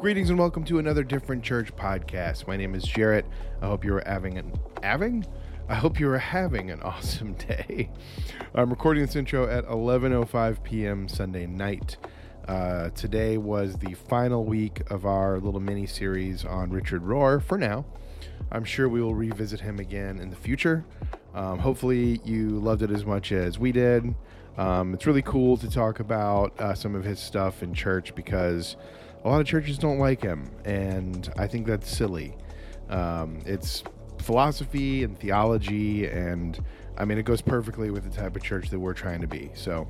Greetings and welcome to another Different Church podcast. My name is Jarrett. I hope you're having an having. I hope you are having an awesome day. I'm recording this intro at 11:05 p.m. Sunday night. Uh, today was the final week of our little mini series on Richard Rohr. For now, I'm sure we will revisit him again in the future. Um, hopefully, you loved it as much as we did. Um, it's really cool to talk about uh, some of his stuff in church because a lot of churches don't like him, and I think that's silly. Um, it's philosophy and theology, and I mean, it goes perfectly with the type of church that we're trying to be. So,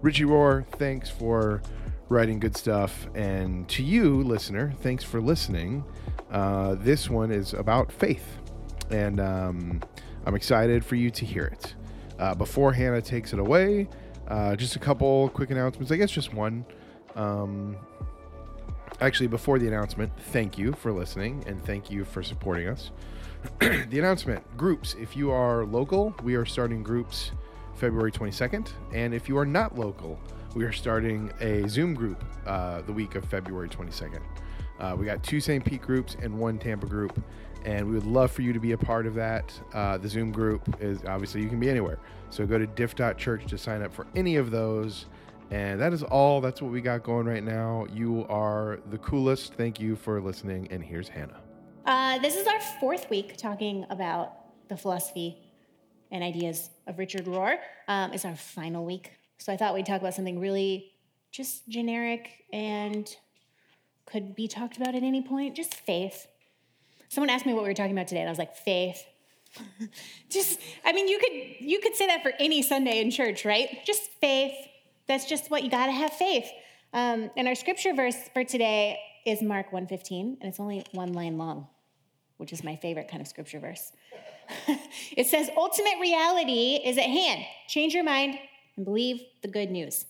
Richie Rohr, thanks for writing good stuff. And to you, listener, thanks for listening. Uh, this one is about faith, and um, I'm excited for you to hear it. Uh, before Hannah takes it away, uh, just a couple quick announcements. I guess just one. Um, actually, before the announcement, thank you for listening and thank you for supporting us. the announcement groups. If you are local, we are starting groups February 22nd. And if you are not local, we are starting a Zoom group uh, the week of February 22nd. Uh, we got two St. Pete groups and one Tampa group, and we would love for you to be a part of that. Uh, the Zoom group is obviously you can be anywhere. So go to diff.church to sign up for any of those. And that is all. That's what we got going right now. You are the coolest. Thank you for listening. And here's Hannah. Uh, this is our fourth week talking about the philosophy and ideas of Richard Rohr. Um, it's our final week. So I thought we'd talk about something really just generic and could be talked about at any point just faith. Someone asked me what we were talking about today, and I was like, faith. just, I mean, you could you could say that for any Sunday in church, right? Just faith. That's just what you got to have faith. Um, and our scripture verse for today is Mark 1:15, and it's only one line long, which is my favorite kind of scripture verse. it says, "Ultimate reality is at hand. Change your mind and believe the good news."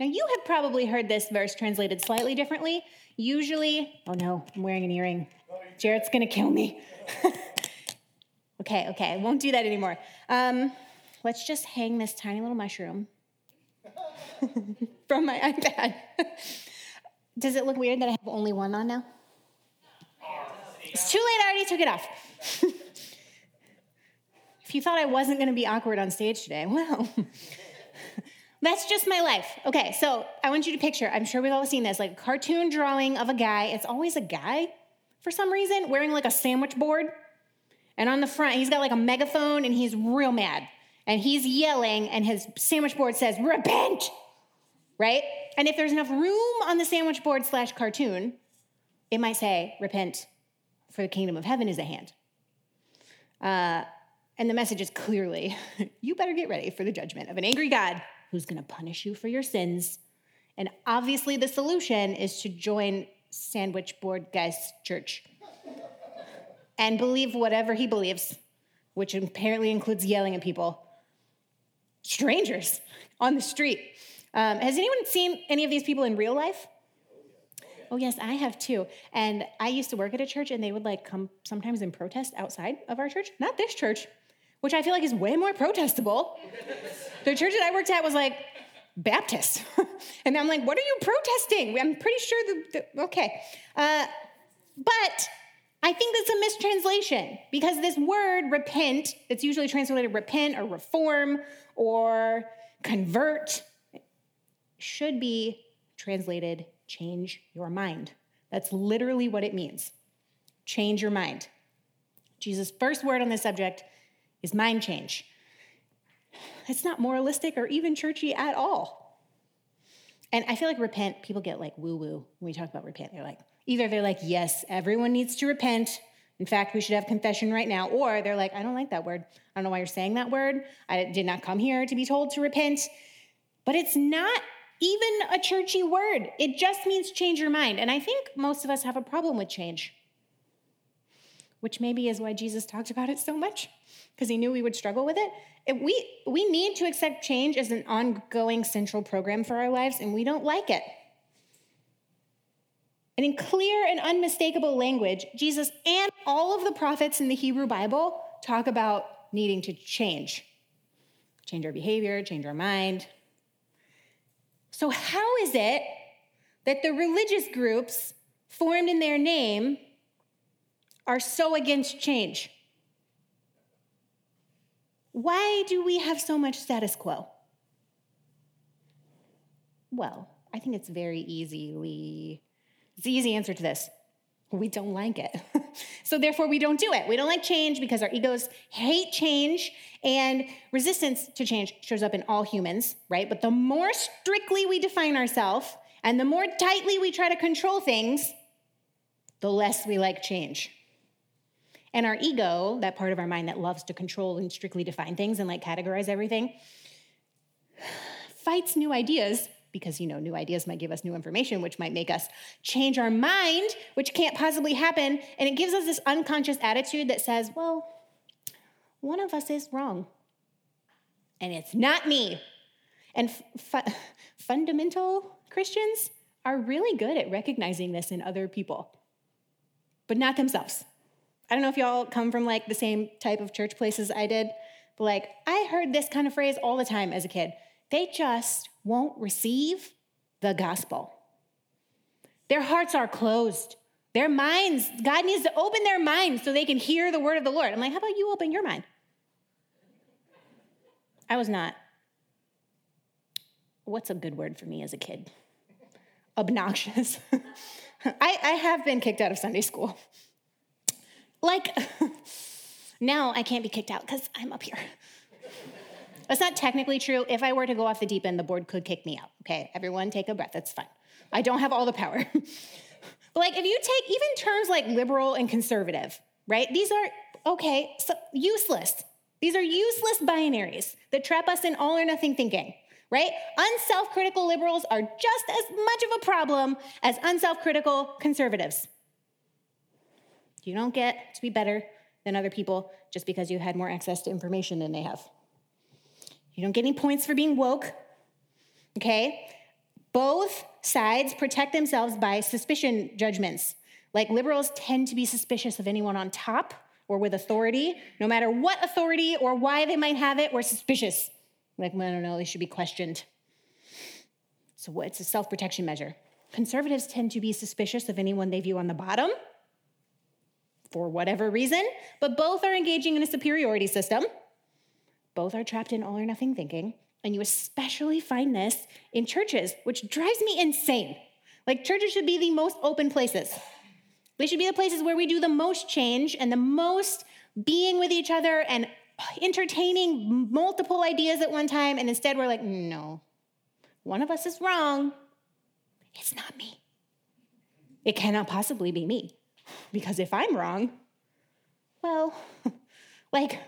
Now, you have probably heard this verse translated slightly differently. Usually, oh no, I'm wearing an earring. Jared's gonna kill me. okay, okay, I won't do that anymore. Um, let's just hang this tiny little mushroom from my iPad. Does it look weird that I have only one on now? It's too late, I already took it off. if you thought I wasn't gonna be awkward on stage today, well. That's just my life. Okay, so I want you to picture, I'm sure we've all seen this, like a cartoon drawing of a guy. It's always a guy for some reason wearing like a sandwich board. And on the front, he's got like a megaphone and he's real mad. And he's yelling, and his sandwich board says, Repent! Right? And if there's enough room on the sandwich board slash cartoon, it might say, Repent, for the kingdom of heaven is at hand. Uh, and the message is clearly, you better get ready for the judgment of an angry God who's going to punish you for your sins. And obviously, the solution is to join Sandwich Board Guy's church and believe whatever he believes, which apparently includes yelling at people, strangers on the street. Um, has anyone seen any of these people in real life? Oh, yes, I have too. And I used to work at a church, and they would like come sometimes in protest outside of our church. Not this church, which I feel like is way more protestable. the church that I worked at was like Baptist. and I'm like, what are you protesting? I'm pretty sure the okay. Uh, but I think that's a mistranslation because this word repent, it's usually translated repent or reform or convert, should be translated change your mind. That's literally what it means. Change your mind. Jesus' first word on this subject is mind change. It's not moralistic or even churchy at all. And I feel like repent, people get like woo woo when we talk about repent. They're like, either they're like, yes, everyone needs to repent. In fact, we should have confession right now. Or they're like, I don't like that word. I don't know why you're saying that word. I did not come here to be told to repent. But it's not even a churchy word. It just means change your mind. And I think most of us have a problem with change, which maybe is why Jesus talked about it so much because he knew we would struggle with it. it. we, we need to accept change as an ongoing central program for our lives, and we don't like it. And in clear and unmistakable language, Jesus and all of the prophets in the Hebrew Bible talk about needing to change change our behavior, change our mind. So, how is it that the religious groups formed in their name are so against change? Why do we have so much status quo? Well, I think it's very easily, it's the easy answer to this. We don't like it. so therefore, we don't do it. We don't like change because our egos hate change, and resistance to change shows up in all humans, right? But the more strictly we define ourselves and the more tightly we try to control things, the less we like change. And our ego, that part of our mind that loves to control and strictly define things and like categorize everything, fights new ideas because you know new ideas might give us new information which might make us change our mind which can't possibly happen. And it gives us this unconscious attitude that says well one of us is wrong. And it's not me. And fu- fundamental christians are really good at recognizing this in other people but not themselves. I don't know if y'all come from like the same type of church places I did, but like I heard this kind of phrase all the time as a kid. They just won't receive the gospel. Their hearts are closed. Their minds, God needs to open their minds so they can hear the word of the Lord. I'm like, how about you open your mind? I was not. What's a good word for me as a kid? Obnoxious. I, I have been kicked out of Sunday school. Like, now I can't be kicked out because I'm up here. That's not technically true. If I were to go off the deep end, the board could kick me out. Okay, everyone take a breath. That's fine. I don't have all the power. but like, if you take even terms like liberal and conservative, right? These are, okay, so useless. These are useless binaries that trap us in all or nothing thinking, right? Unself critical liberals are just as much of a problem as unself critical conservatives. You don't get to be better than other people just because you had more access to information than they have. You don't get any points for being woke, okay? Both sides protect themselves by suspicion judgments. Like liberals tend to be suspicious of anyone on top or with authority. No matter what authority or why they might have it, we're suspicious. Like, well, I don't know, they should be questioned. So it's a self protection measure. Conservatives tend to be suspicious of anyone they view on the bottom for whatever reason, but both are engaging in a superiority system. Both are trapped in all or nothing thinking. And you especially find this in churches, which drives me insane. Like, churches should be the most open places. They should be the places where we do the most change and the most being with each other and entertaining multiple ideas at one time. And instead, we're like, no, one of us is wrong. It's not me. It cannot possibly be me. Because if I'm wrong, well, like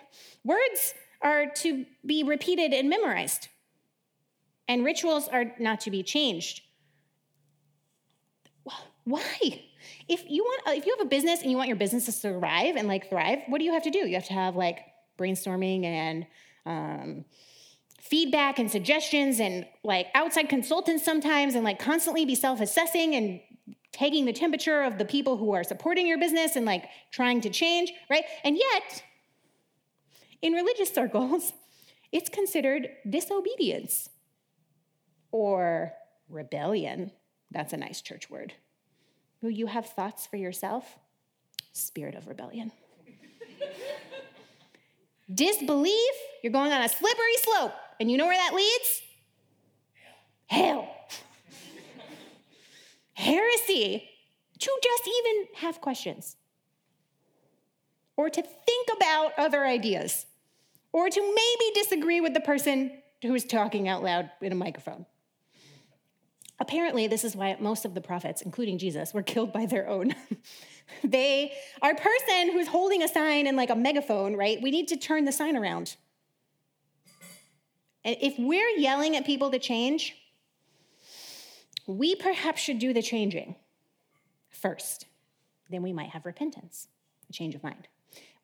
words are to be repeated and memorized, and rituals are not to be changed. Why? If you want, if you have a business and you want your business to survive and like thrive, what do you have to do? You have to have like brainstorming and um, feedback and suggestions and like outside consultants sometimes and like constantly be self-assessing and taking the temperature of the people who are supporting your business and like trying to change, right? And yet, in religious circles, it's considered disobedience or rebellion. That's a nice church word. Will you have thoughts for yourself? Spirit of rebellion. Disbelief, you're going on a slippery slope. And you know where that leads? Hell heresy to just even have questions or to think about other ideas or to maybe disagree with the person who's talking out loud in a microphone. Apparently, this is why most of the prophets, including Jesus, were killed by their own. they, our person who's holding a sign and like a megaphone, right? We need to turn the sign around. And if we're yelling at people to change, we perhaps should do the changing first. Then we might have repentance, a change of mind.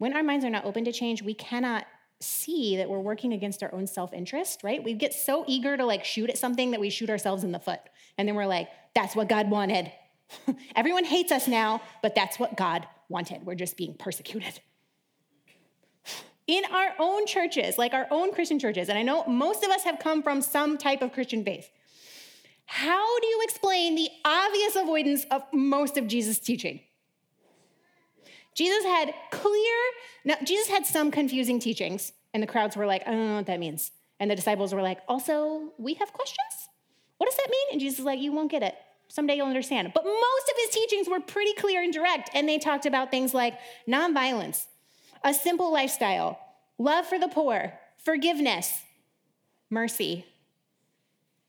When our minds are not open to change, we cannot see that we're working against our own self-interest, right? We get so eager to like shoot at something that we shoot ourselves in the foot. And then we're like, that's what God wanted. Everyone hates us now, but that's what God wanted. We're just being persecuted. In our own churches, like our own Christian churches, and I know most of us have come from some type of Christian faith, How do you explain the obvious avoidance of most of Jesus' teaching? Jesus had clear, no, Jesus had some confusing teachings, and the crowds were like, I don't know what that means. And the disciples were like, also, we have questions? What does that mean? And Jesus is like, you won't get it. Someday you'll understand. But most of his teachings were pretty clear and direct, and they talked about things like nonviolence, a simple lifestyle, love for the poor, forgiveness, mercy,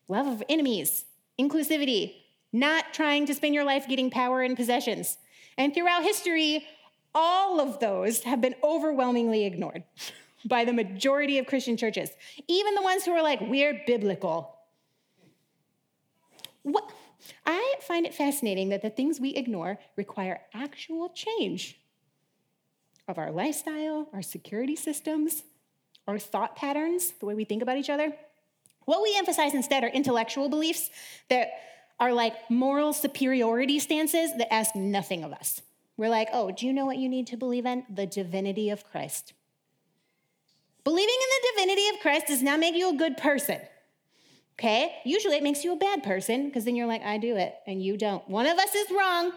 love of enemies, inclusivity, not trying to spend your life getting power and possessions. And throughout history, all of those have been overwhelmingly ignored by the majority of Christian churches, even the ones who are like, we're biblical. What? I find it fascinating that the things we ignore require actual change of our lifestyle, our security systems, our thought patterns, the way we think about each other. What we emphasize instead are intellectual beliefs that are like moral superiority stances that ask nothing of us. We're like, oh, do you know what you need to believe in? The divinity of Christ. Believing in the divinity of Christ does not make you a good person. Okay? Usually it makes you a bad person because then you're like, I do it and you don't. One of us is wrong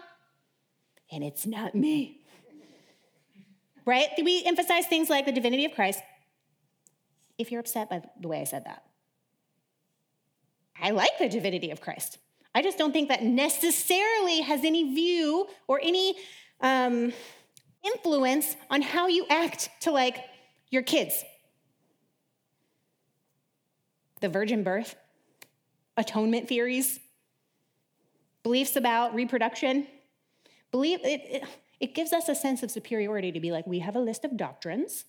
and it's not me. Right? We emphasize things like the divinity of Christ. If you're upset by the way I said that, I like the divinity of Christ. I just don't think that necessarily has any view or any um, influence on how you act to like your kids. The virgin birth, atonement theories, beliefs about reproduction. Believe it, it, it gives us a sense of superiority to be like, we have a list of doctrines.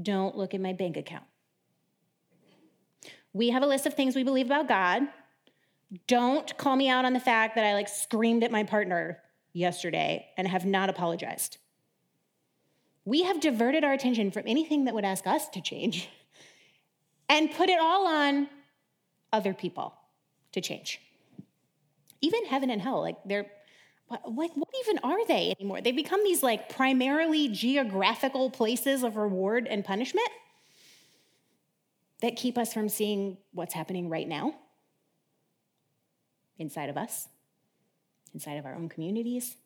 Don't look at my bank account. We have a list of things we believe about God. Don't call me out on the fact that I like screamed at my partner yesterday and have not apologized. We have diverted our attention from anything that would ask us to change and put it all on other people to change. Even heaven and hell, like they're like what even are they anymore? They become these like primarily geographical places of reward and punishment that keep us from seeing what's happening right now inside of us, inside of our own communities.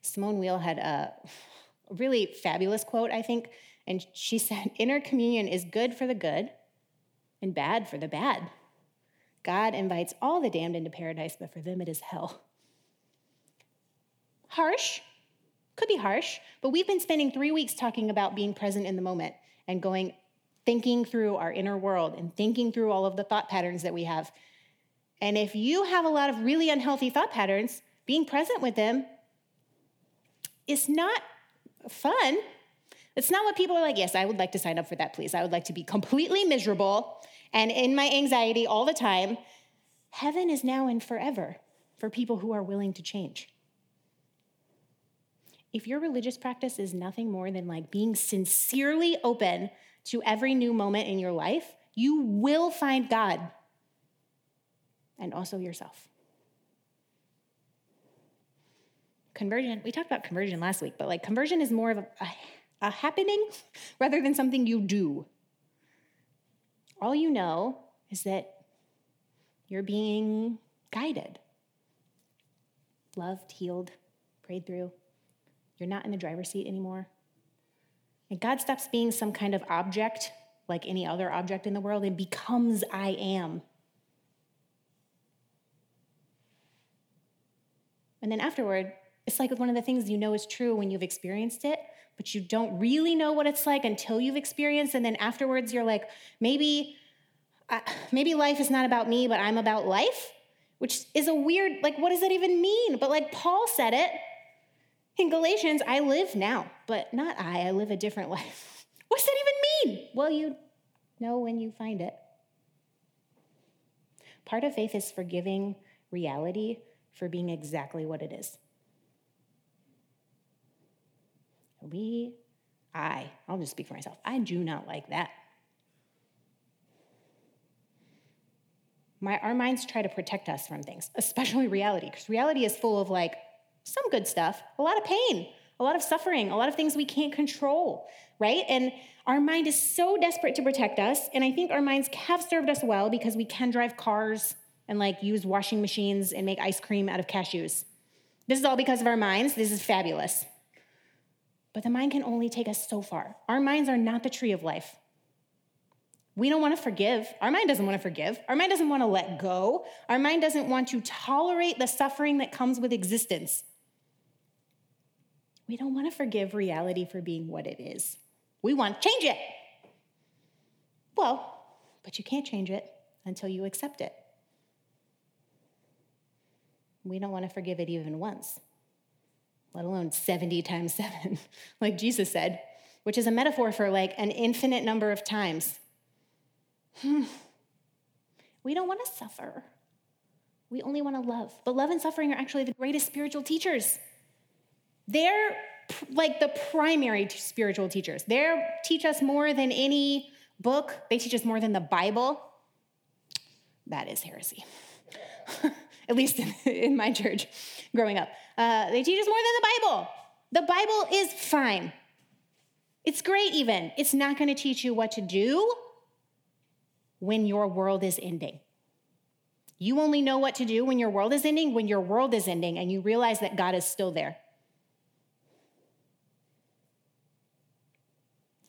Simone Weil had a really fabulous quote, I think, and she said, Inner communion is good for the good and bad for the bad. God invites all the damned into paradise, but for them it is hell. Harsh, could be harsh, but we've been spending three weeks talking about being present in the moment and going, thinking through our inner world and thinking through all of the thought patterns that we have. And if you have a lot of really unhealthy thought patterns, being present with them is not fun. It's not what people are like, yes, I would like to sign up for that, please. I would like to be completely miserable and in my anxiety all the time. Heaven is now and forever for people who are willing to change. If your religious practice is nothing more than like being sincerely open to every new moment in your life, you will find God and also yourself. Conversion, we talked about conversion last week, but like conversion is more of a, a, a happening rather than something you do. All you know is that you're being guided, loved, healed, prayed through. You're not in the driver's seat anymore. And God stops being some kind of object like any other object in the world and becomes I am. And then afterward, it's like one of the things you know is true when you've experienced it, but you don't really know what it's like until you've experienced. And then afterwards, you're like, maybe, uh, maybe life is not about me, but I'm about life, which is a weird, like, what does that even mean? But like Paul said it, in Galatians, I live now, but not I. I live a different life. What's that even mean? Well, you know when you find it. Part of faith is forgiving reality for being exactly what it is. We, I, I'll just speak for myself, I do not like that. My, our minds try to protect us from things, especially reality, because reality is full of like some good stuff, a lot of pain, a lot of suffering, a lot of things we can't control, right? And our mind is so desperate to protect us. And I think our minds have served us well because we can drive cars and like use washing machines and make ice cream out of cashews. This is all because of our minds. This is fabulous. But the mind can only take us so far. Our minds are not the tree of life. We don't want to forgive. Our mind doesn't want to forgive. Our mind doesn't want to let go. Our mind doesn't want to tolerate the suffering that comes with existence. We don't want to forgive reality for being what it is. We want to change it. Well, but you can't change it until you accept it. We don't want to forgive it even once, let alone 70 times 7, like Jesus said, which is a metaphor for like an infinite number of times. Hmm. We don't want to suffer. We only want to love. But love and suffering are actually the greatest spiritual teachers. They're like the primary spiritual teachers. They teach us more than any book, they teach us more than the Bible. That is heresy. At least in, in, my church growing up. Uh, they teach us more than the Bible. The Bible is fine. It's great, even. It's not going to teach you what to do when your world is ending. You only know what to do when your world is ending, when your world is ending, and you realize that God is still there.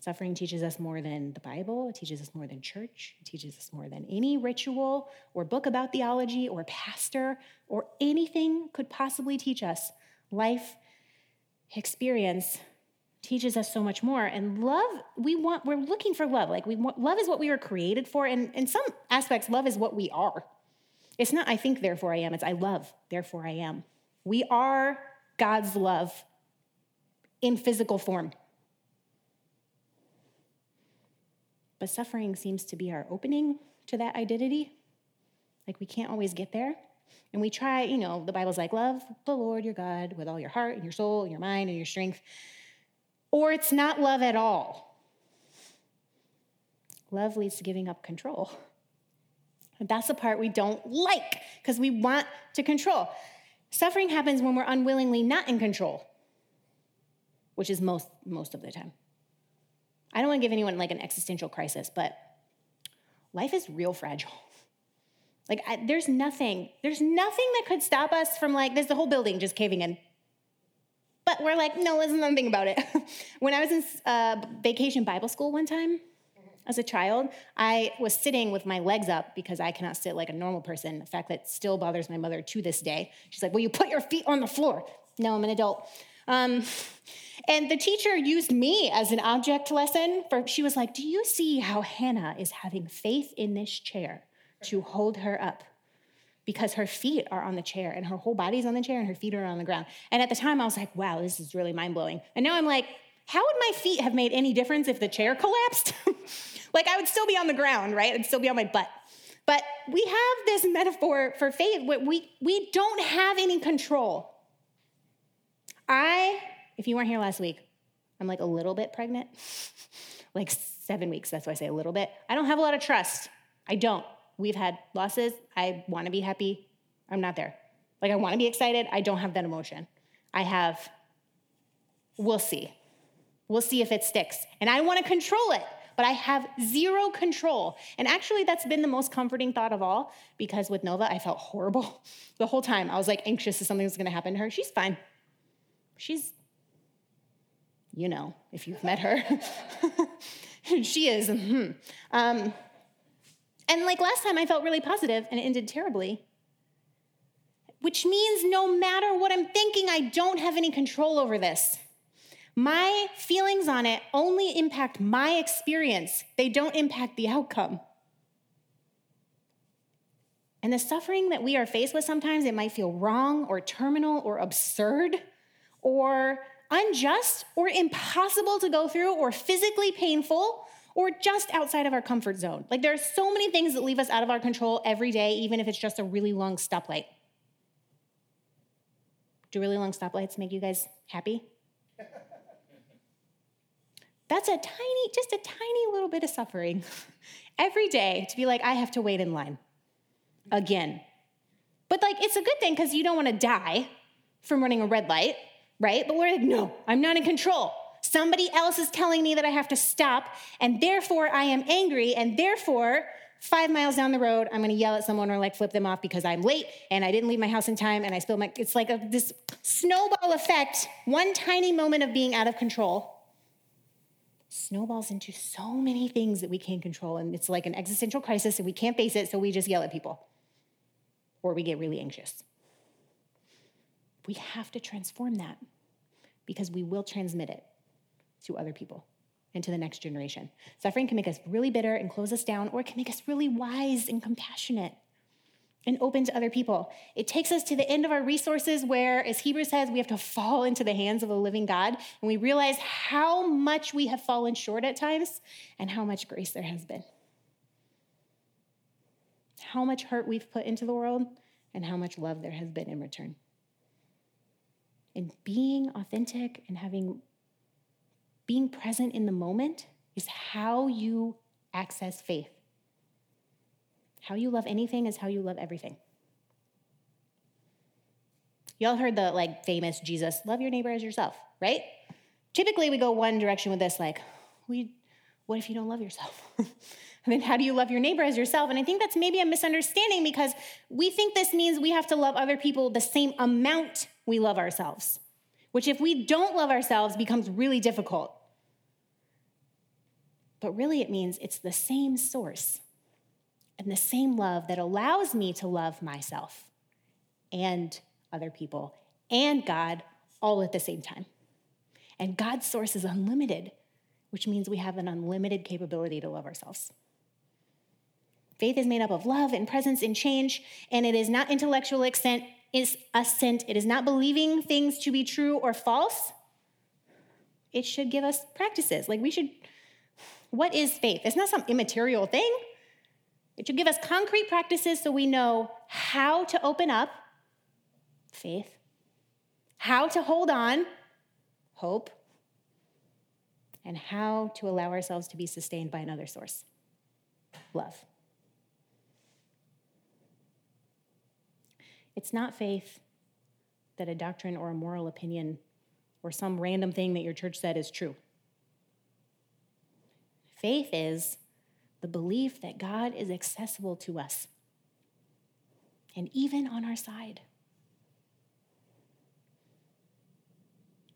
Suffering teaches us more than the Bible, it teaches us more than church, it teaches us more than any ritual or book about theology or pastor or anything could possibly teach us. Life experience teaches us so much more. And love we want we're looking for love. Like we want love is what we were created for and in some aspects love is what we are. It's not i think therefore i am. It's i love therefore i am. We are god's love in physical form but suffering seems to be our opening to that identity like we can't always get there and we try you know the bible's like love the lord your god with all your heart and your soul and your mind and your strength or it's not love at all. Love leads to giving up control. And that's the part we don't like because we want to control. Suffering happens when we're unwillingly not in control, which is most, most of the time. I don't want to give anyone like an existential crisis, but life is real fragile. Like, I, there's nothing, there's nothing that could stop us from like, there's the whole building just caving in. But we're like, no, there's nothing about it. when I was in uh, vacation Bible school one time, as a child, I was sitting with my legs up because I cannot sit like a normal person. The fact that still bothers my mother to this day. She's like, Will you put your feet on the floor? No, I'm an adult. Um, and the teacher used me as an object lesson for she was like, Do you see how Hannah is having faith in this chair to hold her up? because her feet are on the chair and her whole body's on the chair and her feet are on the ground. And at the time, I was like, wow, this is really mind blowing. And now I'm like, how would my feet have made any difference if the chair collapsed? like, I would still be on the ground, right? I'd still be on my butt. But we have this metaphor for faith. We, we don't have any control. I, if you weren't here last week, I'm like a little bit pregnant, like seven weeks. That's why I say a little bit. I don't have a lot of trust. I don't. We've had losses. I want to be happy. I'm not there. Like, I want to be excited. I don't have that emotion. I have, we'll see. We'll see if it sticks. And I want to control it, but I have zero control. And actually, that's been the most comforting thought of all because with Nova, I felt horrible the whole time. I was like anxious that something was going to happen to her. She's fine. She's, you know, if you've met her, she is. Hmm. Um, and like last time, I felt really positive and it ended terribly. Which means no matter what I'm thinking, I don't have any control over this. My feelings on it only impact my experience, they don't impact the outcome. And the suffering that we are faced with sometimes, it might feel wrong or terminal or absurd or unjust or impossible to go through or physically painful or just outside of our comfort zone. Like there are so many things that leave us out of our control every day, even if it's just a really long stoplight. Do really long stoplights make you guys happy? That's a tiny, just a tiny little bit of suffering every day to be like, I have to wait in line again. But like, it's a good thing because you don't want to die from running a red light. Right? But we're like, no, I'm not in control. Somebody else is telling me that I have to stop, and therefore I am angry, and therefore five miles down the road, I'm gonna yell at someone or like flip them off because I'm late and I didn't leave my house in time and I spilled my. It's like a, this snowball effect. One tiny moment of being out of control snowballs into so many things that we can't control. And it's like an existential crisis and we can't face it, so we just yell at people or we get really anxious. We have to transform that because we will transmit it to other people and to the next generation. Suffering can make us really bitter and close us down, or it can make us really wise and compassionate and open to other people. It takes us to the end of our resources where, as Hebrews says, we have to fall into the hands of a living God, and we realize how much we have fallen short at times and how much grace there has been. How much hurt we've put into the world and how much love there has been in return. And being authentic and having being present in the moment is how you access faith. How you love anything is how you love everything. Y'all heard the like famous Jesus, love your neighbor as yourself, right? Typically we go one direction with this, like, we what if you don't love yourself? and then how do you love your neighbor as yourself? And I think that's maybe a misunderstanding because we think this means we have to love other people the same amount we love ourselves which, if we don't love ourselves, becomes really difficult. But really, it means it's the same source and the same love that allows me to love myself and other people and God all at the same time. And God's source is unlimited, which means we have an unlimited capability to love ourselves. Faith is made up of love and presence and change, and it is not intellectual extent is assent. It is not believing things to be true or false. It should give us practices. Like we should, what is faith? It's not some immaterial thing. It should give us concrete practices so we know how to open up faith, how to hold on hope, and how to allow ourselves to be sustained by another source love. It's not faith that a doctrine or a moral opinion or some random thing that your church said is true. Faith is the belief that God is accessible to us and even on our side.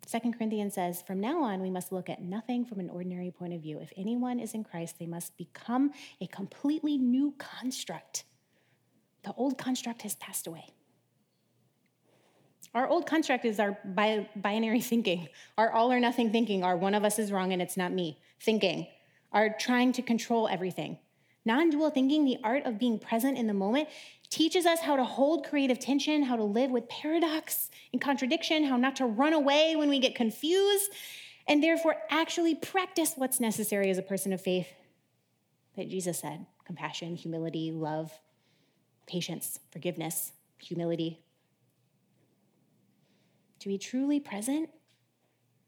2 Corinthians says, From now on, we must look at nothing from an ordinary point of view. If anyone is in Christ, they must become a completely new construct. The old construct has passed away. Our old construct is our bi- binary thinking, our all or nothing thinking, our one of us is wrong and it's not me thinking, our trying to control everything. Non dual thinking, the art of being present in the moment, teaches us how to hold creative tension, how to live with paradox and contradiction, how not to run away when we get confused, and therefore actually practice what's necessary as a person of faith that Jesus said. Compassion, humility, love, patience, forgiveness, humility, to be truly present,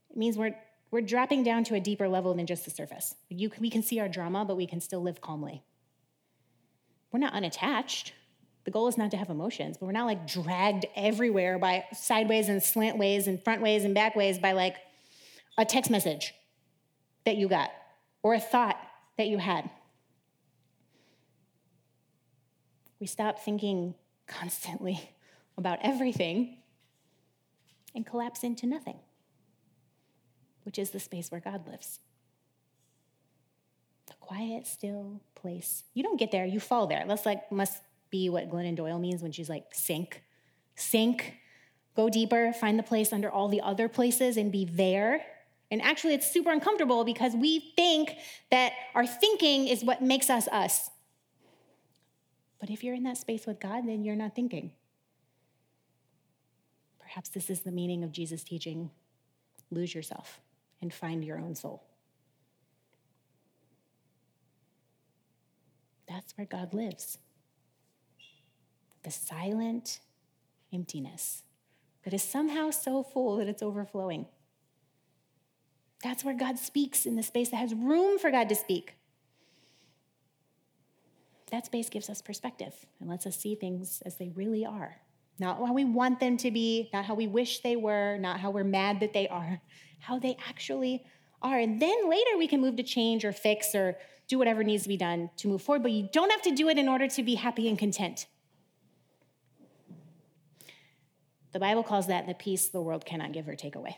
it means we're, we're dropping down to a deeper level than just the surface. You, we can see our drama, but we can still live calmly. We're not unattached. The goal is not to have emotions, but we're not like dragged everywhere by sideways and slant ways and front ways and back ways by like a text message that you got or a thought that you had. We stop thinking constantly about everything and collapse into nothing, which is the space where God lives. The quiet, still place. You don't get there, you fall there. That's like, must be what Glennon Doyle means when she's like, sink, sink, go deeper, find the place under all the other places and be there. And actually, it's super uncomfortable because we think that our thinking is what makes us us. But if you're in that space with God, then you're not thinking. Perhaps this is the meaning of Jesus' teaching lose yourself and find your own soul. That's where God lives. The silent emptiness that is somehow so full that it's overflowing. That's where God speaks in the space that has room for God to speak. That space gives us perspective and lets us see things as they really are Not how we want them to be, not how we wish they were, not how we're mad that they are, how they actually are. And then later we can move to change or fix or do whatever needs to be done to move forward, but you don't have to do it in order to be happy and content. The Bible calls that the peace the world cannot give or take away.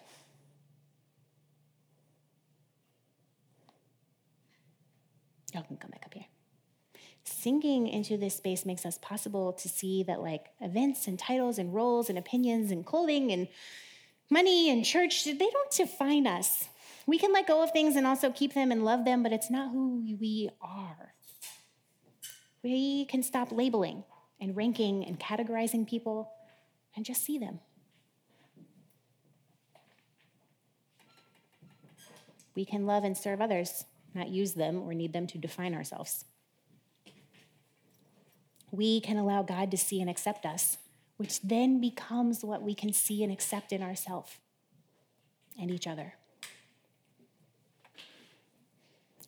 Y'all can come back Sinking into this space makes us possible to see that, like, events and titles and roles and opinions and clothing and money and church, they don't define us. We can let go of things and also keep them and love them, but it's not who we are. We can stop labeling and ranking and categorizing people and just see them. We can love and serve others, not use them or need them to define ourselves. We can allow God to see and accept us, which then becomes what we can see and accept in ourselves and each other.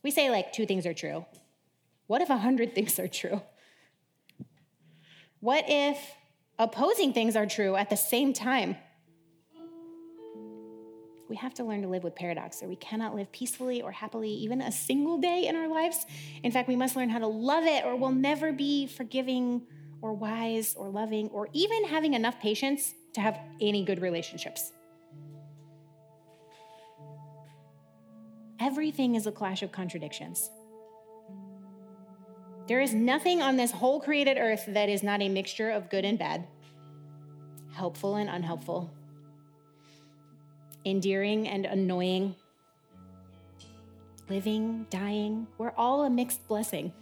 We say like two things are true. What if a hundred things are true? What if opposing things are true at the same time. We have to learn to live with paradox, or we cannot live peacefully or happily even a single day in our lives. In fact, we must learn how to love it, or we'll never be forgiving or wise or loving or even having enough patience to have any good relationships. Everything is a clash of contradictions. There is nothing on this whole created earth that is not a mixture of good and bad, helpful and unhelpful, endearing and annoying, living, dying. We're all a mixed blessing.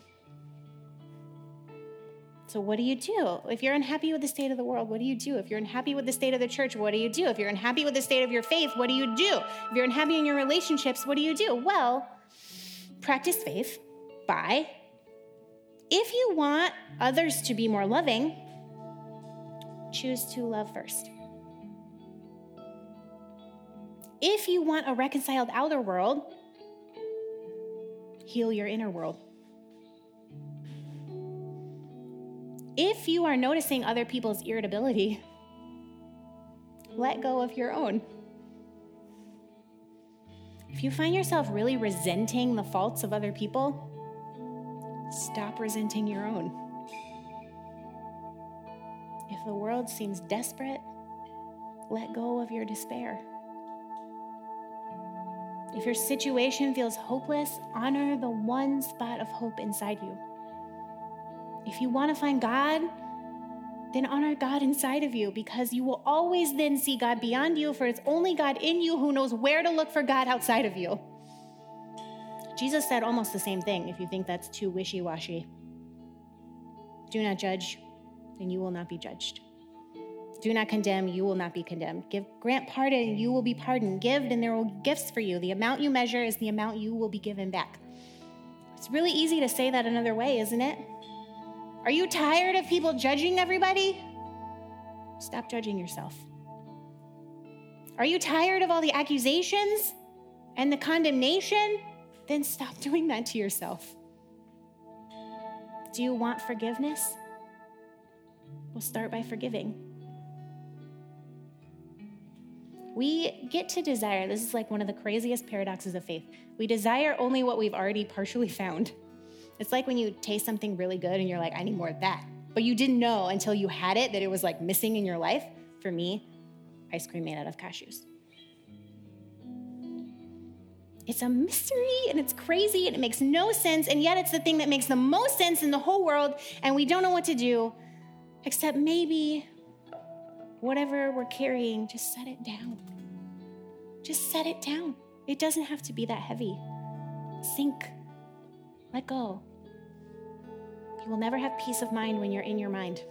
So, what do you do? If you're unhappy with the state of the world, what do you do? If you're unhappy with the state of the church, what do you do? If you're unhappy with the state of your faith, what do you do? If you're unhappy in your relationships, what do you do? Well, practice faith by if you want others to be more loving, choose to love first. If you want a reconciled outer world, heal your inner world. If you are noticing other people's irritability, let go of your own. If you find yourself really resenting the faults of other people, Stop resenting your own. If the world seems desperate, let go of your despair. If your situation feels hopeless, honor the one spot of hope inside you. If you want to find God, then honor God inside of you because you will always then see God beyond you, for it's only God in you who knows where to look for God outside of you. Jesus said almost the same thing if you think that's too wishy washy. Do not judge, and you will not be judged. Do not condemn, you will not be condemned. Give grant pardon, you will be pardoned. Give, and there will be gifts for you. The amount you measure is the amount you will be given back. It's really easy to say that another way, isn't it? Are you tired of people judging everybody? Stop judging yourself. Are you tired of all the accusations and the condemnation? then stop doing that to yourself. Do you want forgiveness? We'll start by forgiving. We get to desire, this is like one of the craziest paradoxes of faith. We desire only what we've already partially found. It's like when you taste something really good and you're like, I need more of that. But you didn't know until you had it that it was like missing in your life. For me, ice cream made out of cashews. It's a mystery and it's crazy and it makes no sense, and yet it's the thing that makes the most sense in the whole world, and we don't know what to do, except maybe whatever we're carrying, just set it down. Just set it down. It doesn't have to be that heavy. Sink. Let go. You will never have peace of mind when you're in your mind.